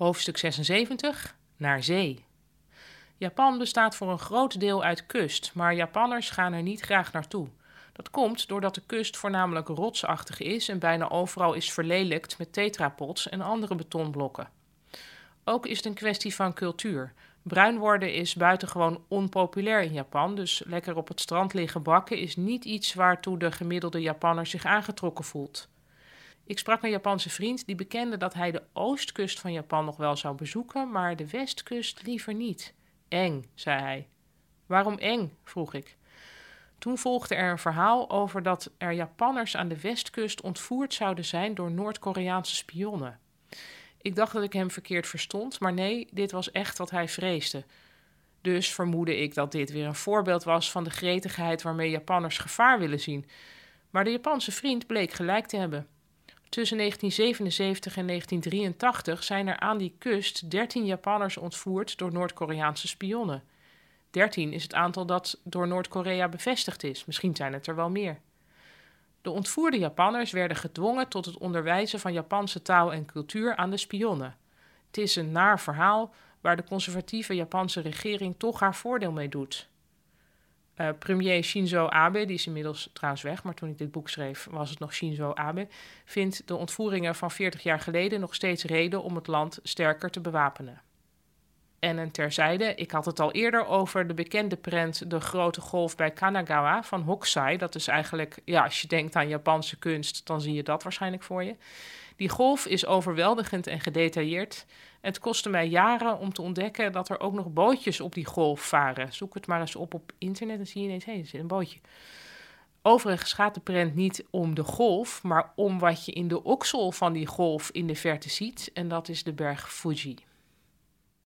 Hoofdstuk 76 Naar zee. Japan bestaat voor een groot deel uit kust, maar Japanners gaan er niet graag naartoe. Dat komt doordat de kust voornamelijk rotsachtig is en bijna overal is verlelijkt met tetrapods en andere betonblokken. Ook is het een kwestie van cultuur. Bruin worden is buitengewoon onpopulair in Japan, dus lekker op het strand liggen bakken is niet iets waartoe de gemiddelde Japanner zich aangetrokken voelt. Ik sprak een Japanse vriend die bekende dat hij de oostkust van Japan nog wel zou bezoeken, maar de westkust liever niet. Eng, zei hij. Waarom eng? vroeg ik. Toen volgde er een verhaal over dat er Japanners aan de westkust ontvoerd zouden zijn door Noord-Koreaanse spionnen. Ik dacht dat ik hem verkeerd verstond, maar nee, dit was echt wat hij vreesde. Dus vermoedde ik dat dit weer een voorbeeld was van de gretigheid waarmee Japanners gevaar willen zien. Maar de Japanse vriend bleek gelijk te hebben. Tussen 1977 en 1983 zijn er aan die kust 13 Japanners ontvoerd door Noord-Koreaanse spionnen. 13 is het aantal dat door Noord-Korea bevestigd is. Misschien zijn het er wel meer. De ontvoerde Japanners werden gedwongen tot het onderwijzen van Japanse taal en cultuur aan de spionnen. Het is een naar verhaal waar de conservatieve Japanse regering toch haar voordeel mee doet. Uh, premier Shinzo Abe, die is inmiddels trouwens weg, maar toen ik dit boek schreef was het nog Shinzo Abe, vindt de ontvoeringen van 40 jaar geleden nog steeds reden om het land sterker te bewapenen. En een terzijde, ik had het al eerder over de bekende prent De Grote Golf bij Kanagawa van Hokusai. Dat is eigenlijk, ja, als je denkt aan Japanse kunst, dan zie je dat waarschijnlijk voor je. Die golf is overweldigend en gedetailleerd. Het kostte mij jaren om te ontdekken dat er ook nog bootjes op die golf varen. Zoek het maar eens op op internet en zie je ineens, hé, hey, er zit een bootje. Overigens gaat de prent niet om de golf, maar om wat je in de oksel van die golf in de verte ziet. En dat is de berg Fuji.